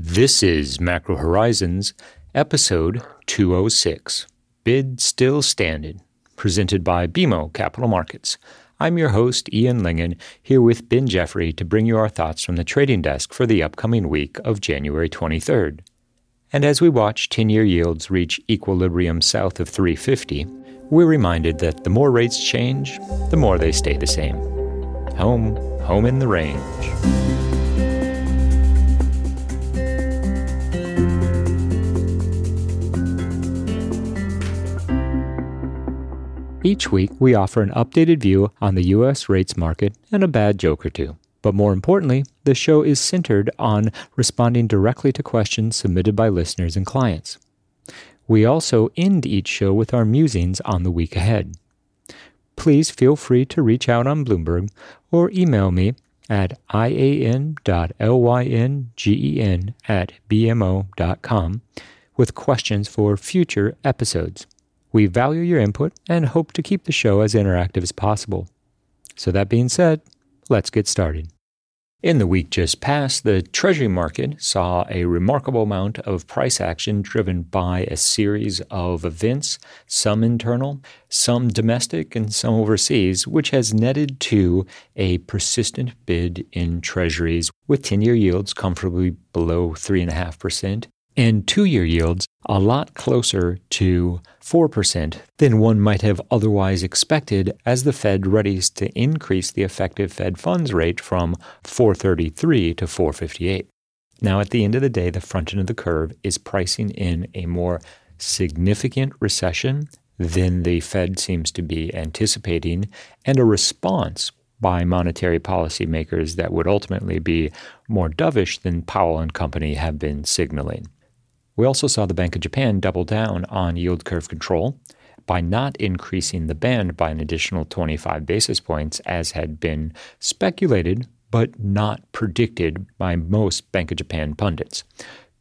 This is Macro Horizons, episode 206 Bid Still Standing, presented by BMO Capital Markets. I'm your host, Ian Lyngen, here with Ben Jeffrey to bring you our thoughts from the trading desk for the upcoming week of January 23rd. And as we watch 10 year yields reach equilibrium south of 350, we're reminded that the more rates change, the more they stay the same. Home, home in the range. Each week, we offer an updated view on the U.S. rates market and a bad joke or two. But more importantly, the show is centered on responding directly to questions submitted by listeners and clients. We also end each show with our musings on the week ahead. Please feel free to reach out on Bloomberg or email me at ian.lyngen at bmo.com with questions for future episodes. We value your input and hope to keep the show as interactive as possible. So, that being said, let's get started. In the week just past, the Treasury market saw a remarkable amount of price action driven by a series of events, some internal, some domestic, and some overseas, which has netted to a persistent bid in Treasuries with 10 year yields comfortably below 3.5% and two year yields a lot closer to 4% than one might have otherwise expected as the Fed readies to increase the effective Fed funds rate from 433 to 458. Now, at the end of the day, the front end of the curve is pricing in a more significant recession than the Fed seems to be anticipating, and a response by monetary policymakers that would ultimately be more dovish than Powell and company have been signaling. We also saw the Bank of Japan double down on yield curve control by not increasing the band by an additional 25 basis points, as had been speculated but not predicted by most Bank of Japan pundits.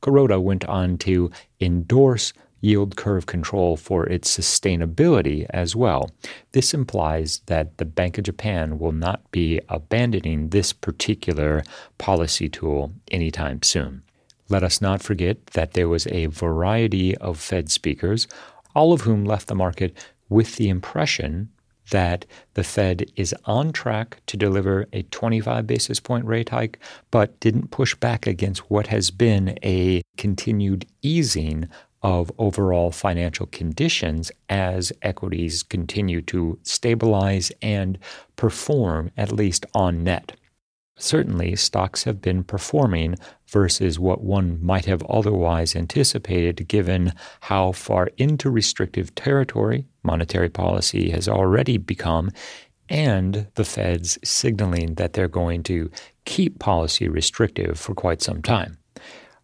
Kuroda went on to endorse yield curve control for its sustainability as well. This implies that the Bank of Japan will not be abandoning this particular policy tool anytime soon. Let us not forget that there was a variety of Fed speakers, all of whom left the market with the impression that the Fed is on track to deliver a 25 basis point rate hike, but didn't push back against what has been a continued easing of overall financial conditions as equities continue to stabilize and perform, at least on net. Certainly, stocks have been performing versus what one might have otherwise anticipated, given how far into restrictive territory monetary policy has already become, and the Fed's signaling that they're going to keep policy restrictive for quite some time.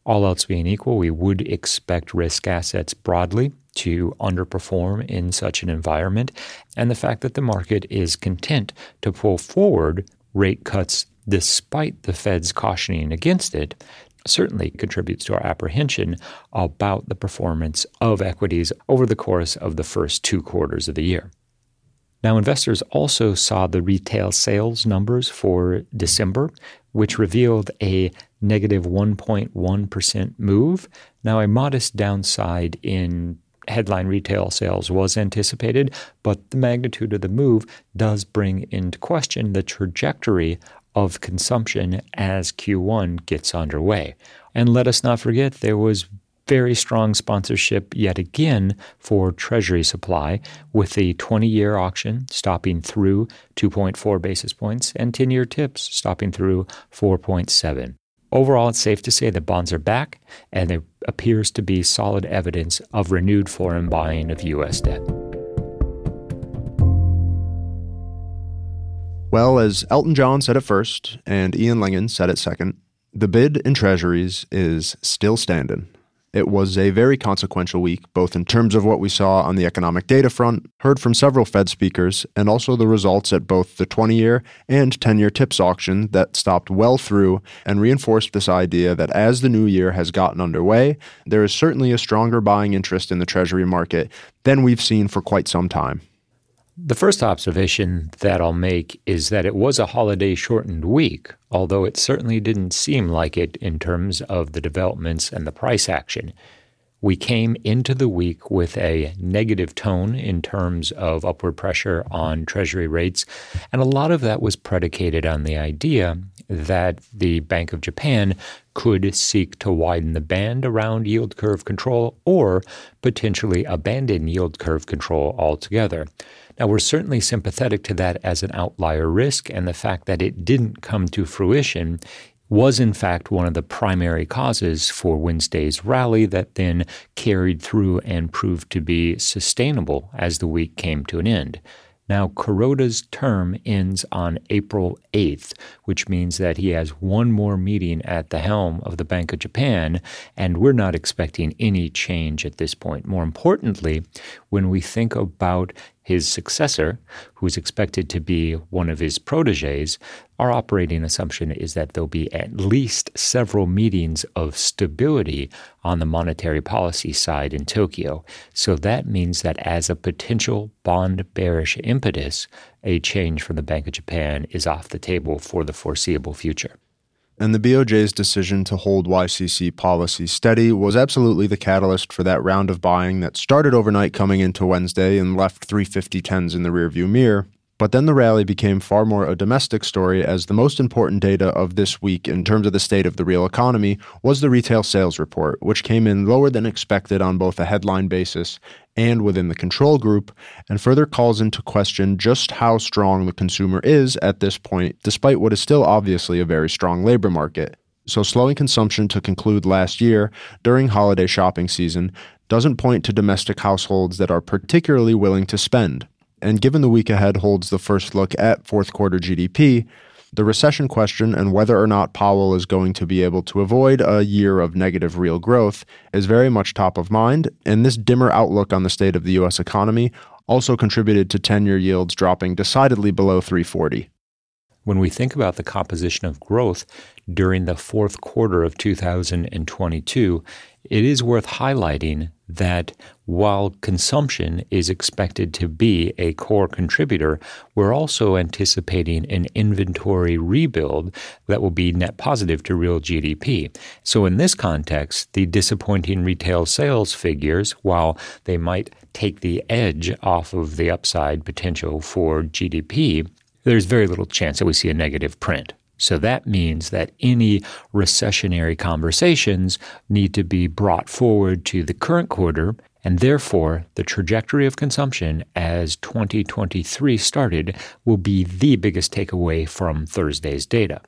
All else being equal, we would expect risk assets broadly to underperform in such an environment, and the fact that the market is content to pull forward rate cuts despite the Fed's cautioning against it, certainly contributes to our apprehension about the performance of equities over the course of the first two quarters of the year. Now, investors also saw the retail sales numbers for December, which revealed a negative 1.1 move. Now, a modest downside in headline retail sales was anticipated, but the magnitude of the move does bring into question the trajectory of consumption as Q1 gets underway. And let us not forget, there was very strong sponsorship yet again for Treasury supply, with the 20 year auction stopping through 2.4 basis points and 10 year TIPS stopping through 4.7. Overall, it's safe to say that bonds are back, and there appears to be solid evidence of renewed foreign buying of U.S. debt. Well, as Elton John said it first and Ian Lyngen said it second, the bid in treasuries is still standing. It was a very consequential week, both in terms of what we saw on the economic data front, heard from several Fed speakers, and also the results at both the 20 year and 10 year TIPS auction that stopped well through and reinforced this idea that as the new year has gotten underway, there is certainly a stronger buying interest in the Treasury market than we've seen for quite some time. The first observation that I'll make is that it was a holiday shortened week, although it certainly didn't seem like it in terms of the developments and the price action. We came into the week with a negative tone in terms of upward pressure on Treasury rates, and a lot of that was predicated on the idea that the Bank of Japan could seek to widen the band around yield curve control or potentially abandon yield curve control altogether. Now, we're certainly sympathetic to that as an outlier risk, and the fact that it didn't come to fruition was in fact one of the primary causes for Wednesday's rally that then carried through and proved to be sustainable as the week came to an end. Now, Kuroda's term ends on April 8th, which means that he has one more meeting at the helm of the Bank of Japan, and we're not expecting any change at this point. More importantly, when we think about his successor, who is expected to be one of his proteges, our operating assumption is that there'll be at least several meetings of stability on the monetary policy side in Tokyo. So that means that as a potential bond bearish impetus, a change from the Bank of Japan is off the table for the foreseeable future. And the BOJ's decision to hold YCC policy steady was absolutely the catalyst for that round of buying that started overnight coming into Wednesday and left 350.10s in the rearview mirror. But then the rally became far more a domestic story as the most important data of this week in terms of the state of the real economy was the retail sales report, which came in lower than expected on both a headline basis and within the control group, and further calls into question just how strong the consumer is at this point, despite what is still obviously a very strong labor market. So, slowing consumption to conclude last year during holiday shopping season doesn't point to domestic households that are particularly willing to spend. And given the week ahead holds the first look at fourth quarter GDP, the recession question and whether or not Powell is going to be able to avoid a year of negative real growth is very much top of mind. And this dimmer outlook on the state of the U.S. economy also contributed to 10 year yields dropping decidedly below 340. When we think about the composition of growth during the fourth quarter of 2022, it is worth highlighting that while consumption is expected to be a core contributor, we're also anticipating an inventory rebuild that will be net positive to real GDP. So, in this context, the disappointing retail sales figures, while they might take the edge off of the upside potential for GDP, there's very little chance that we see a negative print. So that means that any recessionary conversations need to be brought forward to the current quarter, and therefore the trajectory of consumption as 2023 started will be the biggest takeaway from Thursday's data.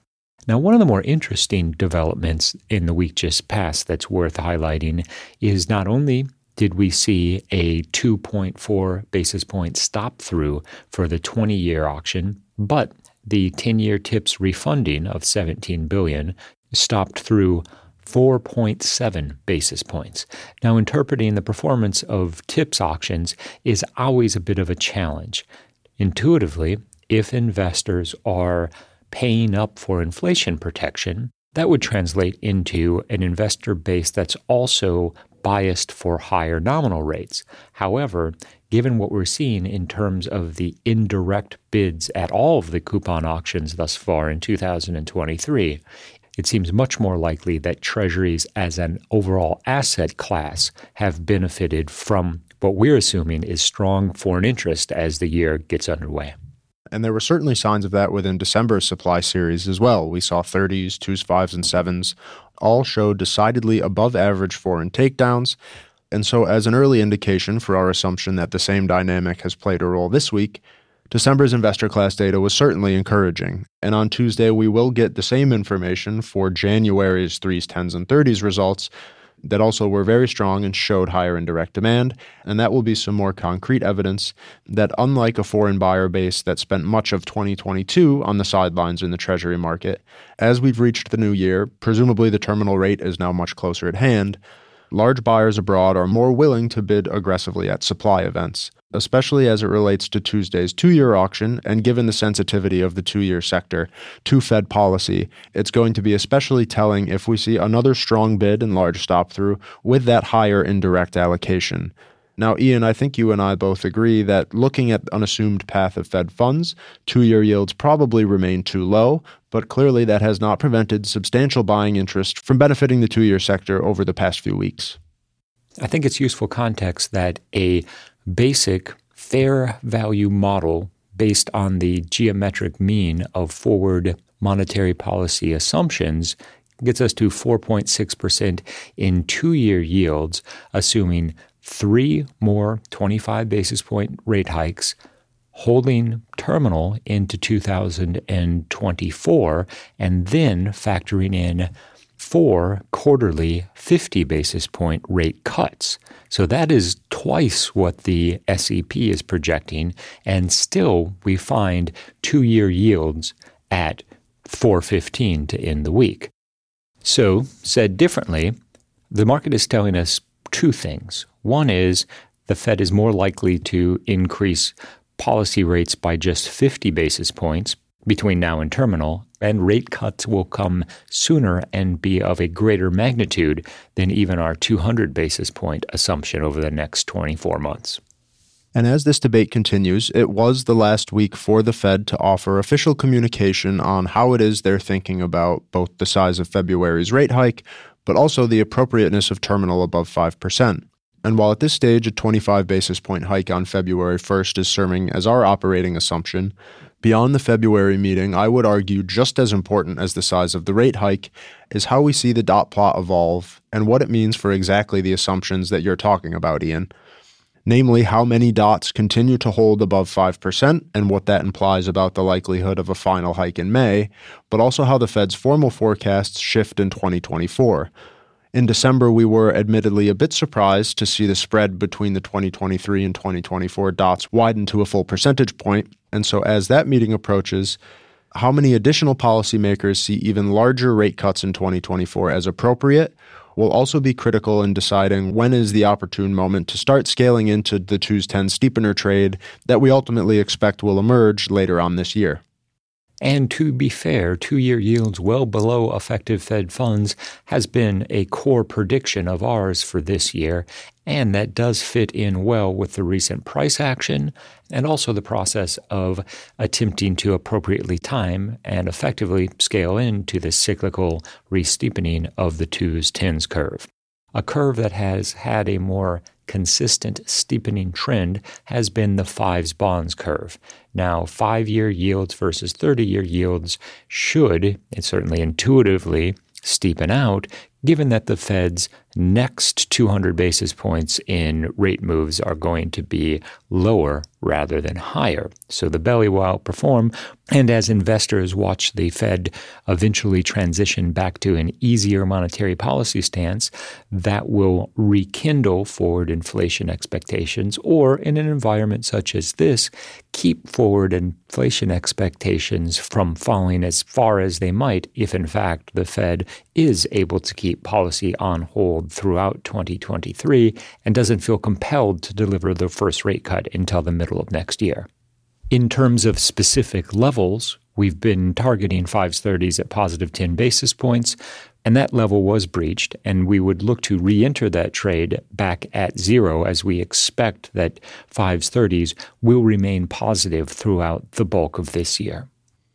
Now, one of the more interesting developments in the week just past that's worth highlighting is not only did we see a 2.4 basis point stop through for the 20 year auction, but the 10-year TIPS refunding of 17 billion stopped through 4.7 basis points. Now, interpreting the performance of TIPS auctions is always a bit of a challenge. Intuitively, if investors are paying up for inflation protection, that would translate into an investor base that's also biased for higher nominal rates. However, given what we're seeing in terms of the indirect bids at all of the coupon auctions thus far in 2023, it seems much more likely that treasuries as an overall asset class have benefited from what we're assuming is strong foreign interest as the year gets underway. And there were certainly signs of that within December's supply series as well. We saw 30s, 2s, 5s, and 7s all showed decidedly above average foreign takedowns. And so, as an early indication for our assumption that the same dynamic has played a role this week, December's investor class data was certainly encouraging. And on Tuesday, we will get the same information for January's 3s, 10s, and 30s results that also were very strong and showed higher indirect demand. And that will be some more concrete evidence that, unlike a foreign buyer base that spent much of 2022 on the sidelines in the Treasury market, as we've reached the new year, presumably the terminal rate is now much closer at hand. Large buyers abroad are more willing to bid aggressively at supply events especially as it relates to Tuesday's two year auction, and given the sensitivity of the two year sector to Fed policy, it's going to be especially telling if we see another strong bid and large stop through with that higher indirect allocation. Now, Ian, I think you and I both agree that looking at an assumed path of Fed funds, two year yields probably remain too low, but clearly that has not prevented substantial buying interest from benefiting the two year sector over the past few weeks. I think it's useful context that a basic fair value model based on the geometric mean of forward monetary policy assumptions gets us to 4.6% in two year yields, assuming three more 25 basis point rate hikes, holding terminal into 2024, and then factoring in four quarterly 50 basis point rate cuts. So that is twice what the SEP is projecting, and still we find two year yields at 415 to end the week. So, said differently, the market is telling us two things. One is the Fed is more likely to increase policy rates by just 50 basis points between now and terminal, and rate cuts will come sooner and be of a greater magnitude than even our 200 basis point assumption over the next 24 months. And as this debate continues, it was the last week for the Fed to offer official communication on how it is they're thinking about both the size of February's rate hike, but also the appropriateness of terminal above 5%. And while at this stage a 25 basis point hike on February 1st is serving as our operating assumption, beyond the February meeting, I would argue just as important as the size of the rate hike is how we see the dot plot evolve and what it means for exactly the assumptions that you're talking about, Ian. Namely, how many dots continue to hold above 5% and what that implies about the likelihood of a final hike in May, but also how the Fed's formal forecasts shift in 2024 in December, we were admittedly a bit surprised to see the spread between the 2023 and 2024 dots widen to a full percentage point. And so, as that meeting approaches, how many additional policymakers see even larger rate cuts in 2024 as appropriate will also be critical in deciding when is the opportune moment to start scaling into the 2's 10 steepener trade that we ultimately expect will emerge later on this year. And to be fair, two year yields well below effective Fed funds has been a core prediction of ours for this year, and that does fit in well with the recent price action and also the process of attempting to appropriately time and effectively scale into the cyclical re-steepening of the 2's 10s curve. A curve that has had a more consistent steepening trend has been the fives bonds curve. Now, five year yields versus 30 year yields should, and certainly intuitively, steepen out, given that the Fed's next 200 basis points in rate moves are going to be lower rather than higher. So the belly will outperform. And as investors watch the Fed eventually transition back to an easier monetary policy stance, that will rekindle forward inflation expectations, or in an environment such as this, keep forward inflation expectations from falling as far as they might if, in fact, the Fed is able to keep policy on hold throughout 2023 and doesn't feel compelled to deliver the first rate cut until the middle of next year. In terms of specific levels, we've been targeting 5s 30s at positive 10 basis points, and that level was breached, and we would look to re enter that trade back at zero as we expect that 5s 30s will remain positive throughout the bulk of this year.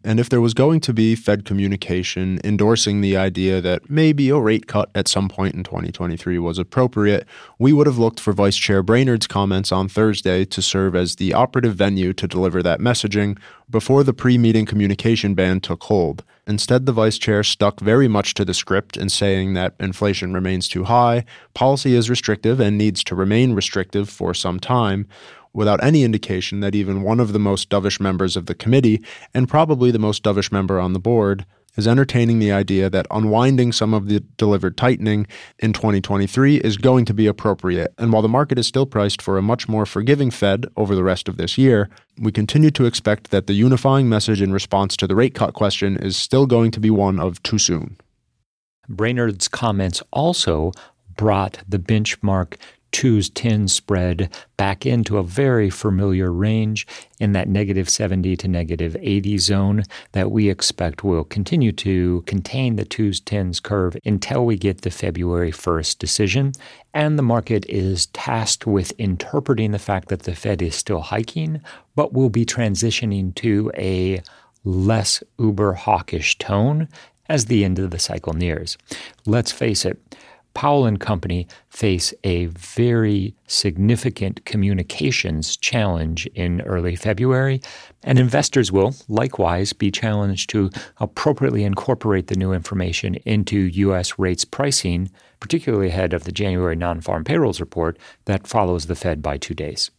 And if there was going to be Fed communication endorsing the idea that maybe a rate cut at some point in 2023 was appropriate, we would have looked for Vice Chair Brainard's comments on Thursday to serve as the operative venue to deliver that messaging before the pre meeting communication ban took hold. Instead, the vice chair stuck very much to the script in saying that inflation remains too high, policy is restrictive and needs to remain restrictive for some time, without any indication that even one of the most dovish members of the committee, and probably the most dovish member on the board, is entertaining the idea that unwinding some of the delivered tightening in 2023 is going to be appropriate. And while the market is still priced for a much more forgiving Fed over the rest of this year, we continue to expect that the unifying message in response to the rate cut question is still going to be one of too soon. Brainard's comments also brought the benchmark twos 10 spread back into a very familiar range in that negative 70 to negative 80 zone that we expect will continue to contain the twos 10s curve until we get the February 1st decision. And the market is tasked with interpreting the fact that the Fed is still hiking, but will be transitioning to a less uber hawkish tone as the end of the cycle nears. Let's face it, Powell and Company face a very significant communications challenge in early February, and investors will likewise be challenged to appropriately incorporate the new information into U.S. rates pricing, particularly ahead of the January non farm payrolls report that follows the Fed by two days.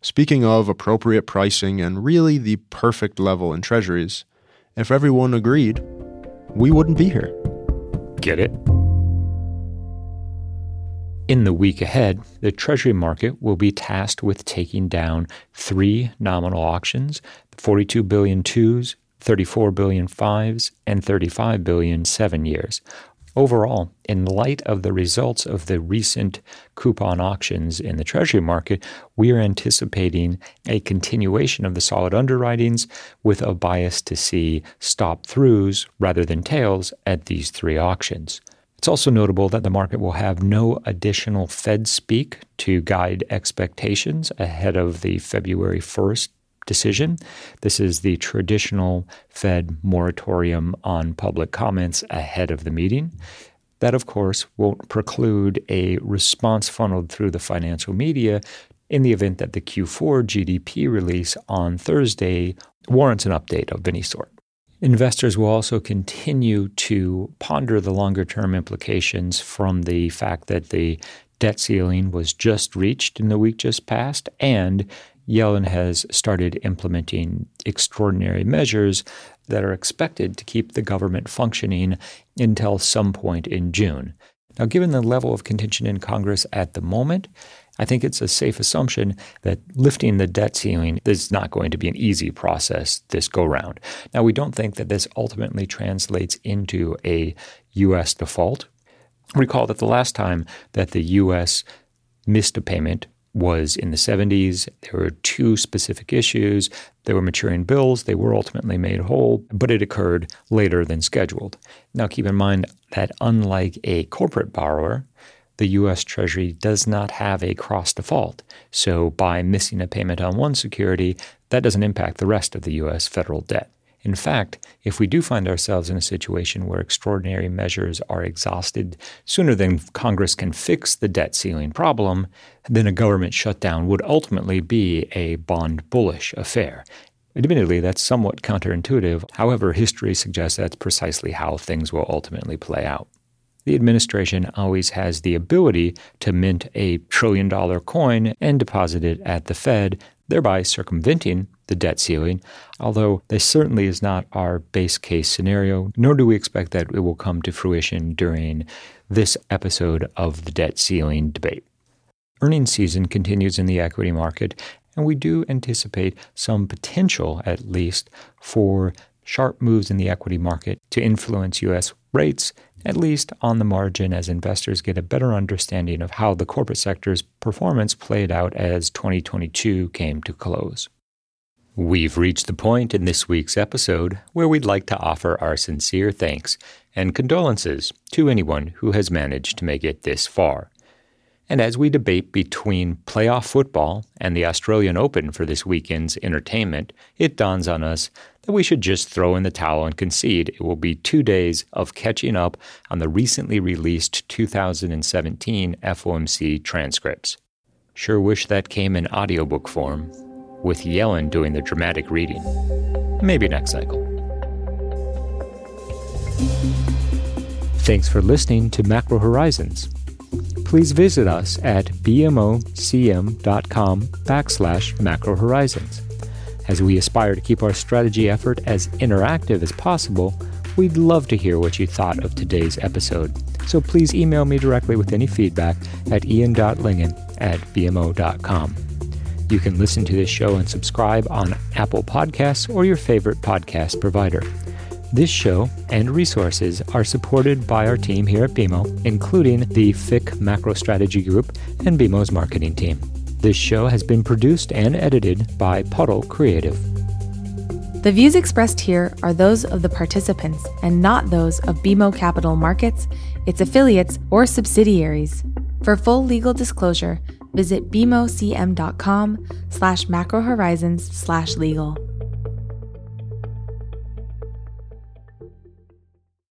Speaking of appropriate pricing and really the perfect level in treasuries, if everyone agreed, we wouldn't be here. Get it? In the week ahead, the Treasury market will be tasked with taking down three nominal auctions 42 billion twos, 34 billion fives, and 35 billion seven years. Overall, in light of the results of the recent coupon auctions in the Treasury market, we are anticipating a continuation of the solid underwritings with a bias to see stop throughs rather than tails at these three auctions. It's also notable that the market will have no additional Fed speak to guide expectations ahead of the February 1st decision. This is the traditional Fed moratorium on public comments ahead of the meeting. That, of course, won't preclude a response funneled through the financial media in the event that the Q4 GDP release on Thursday warrants an update of any sort. Investors will also continue to ponder the longer term implications from the fact that the debt ceiling was just reached in the week just past, and Yellen has started implementing extraordinary measures that are expected to keep the government functioning until some point in June. Now, given the level of contention in Congress at the moment, I think it's a safe assumption that lifting the debt ceiling is not going to be an easy process this go round. Now, we don't think that this ultimately translates into a U.S. default. Recall that the last time that the U.S. missed a payment was in the 70s. There were two specific issues. There were maturing bills. They were ultimately made whole, but it occurred later than scheduled. Now, keep in mind that unlike a corporate borrower, the U.S. Treasury does not have a cross default. So, by missing a payment on one security, that doesn't impact the rest of the U.S. federal debt. In fact, if we do find ourselves in a situation where extraordinary measures are exhausted sooner than Congress can fix the debt ceiling problem, then a government shutdown would ultimately be a bond bullish affair. Admittedly, that's somewhat counterintuitive. However, history suggests that's precisely how things will ultimately play out the administration always has the ability to mint a trillion dollar coin and deposit it at the Fed, thereby circumventing the debt ceiling, although this certainly is not our base case scenario, nor do we expect that it will come to fruition during this episode of the debt ceiling debate. Earnings season continues in the equity market, and we do anticipate some potential, at least, for sharp moves in the equity market to influence U.S. rates at least on the margin as investors get a better understanding of how the corporate sector's performance played out as 2022 came to close. We've reached the point in this week's episode where we'd like to offer our sincere thanks and condolences to anyone who has managed to make it this far. And as we debate between playoff football and the Australian Open for this weekend's entertainment, it dawns on us that we should just throw in the towel and concede it will be two days of catching up on the recently released 2017 FOMC transcripts. Sure wish that came in audiobook form, with Yellen doing the dramatic reading. Maybe next cycle. Thanks for listening to Macro Horizons please visit us at bmocm.com backslash macro horizons. As we aspire to keep our strategy effort as interactive as possible, we'd love to hear what you thought of today's episode. So please email me directly with any feedback at ian.lyngen at bmo.com. You can listen to this show and subscribe on Apple Podcasts or your favorite podcast provider. This show and resources are supported by our team here at BMO, including the FICC Macro Strategy Group and BMO's marketing team. This show has been produced and edited by Puddle Creative. The views expressed here are those of the participants and not those of BMO Capital Markets, its affiliates, or subsidiaries. For full legal disclosure, visit bmocm.com slash macrohorizons slash legal.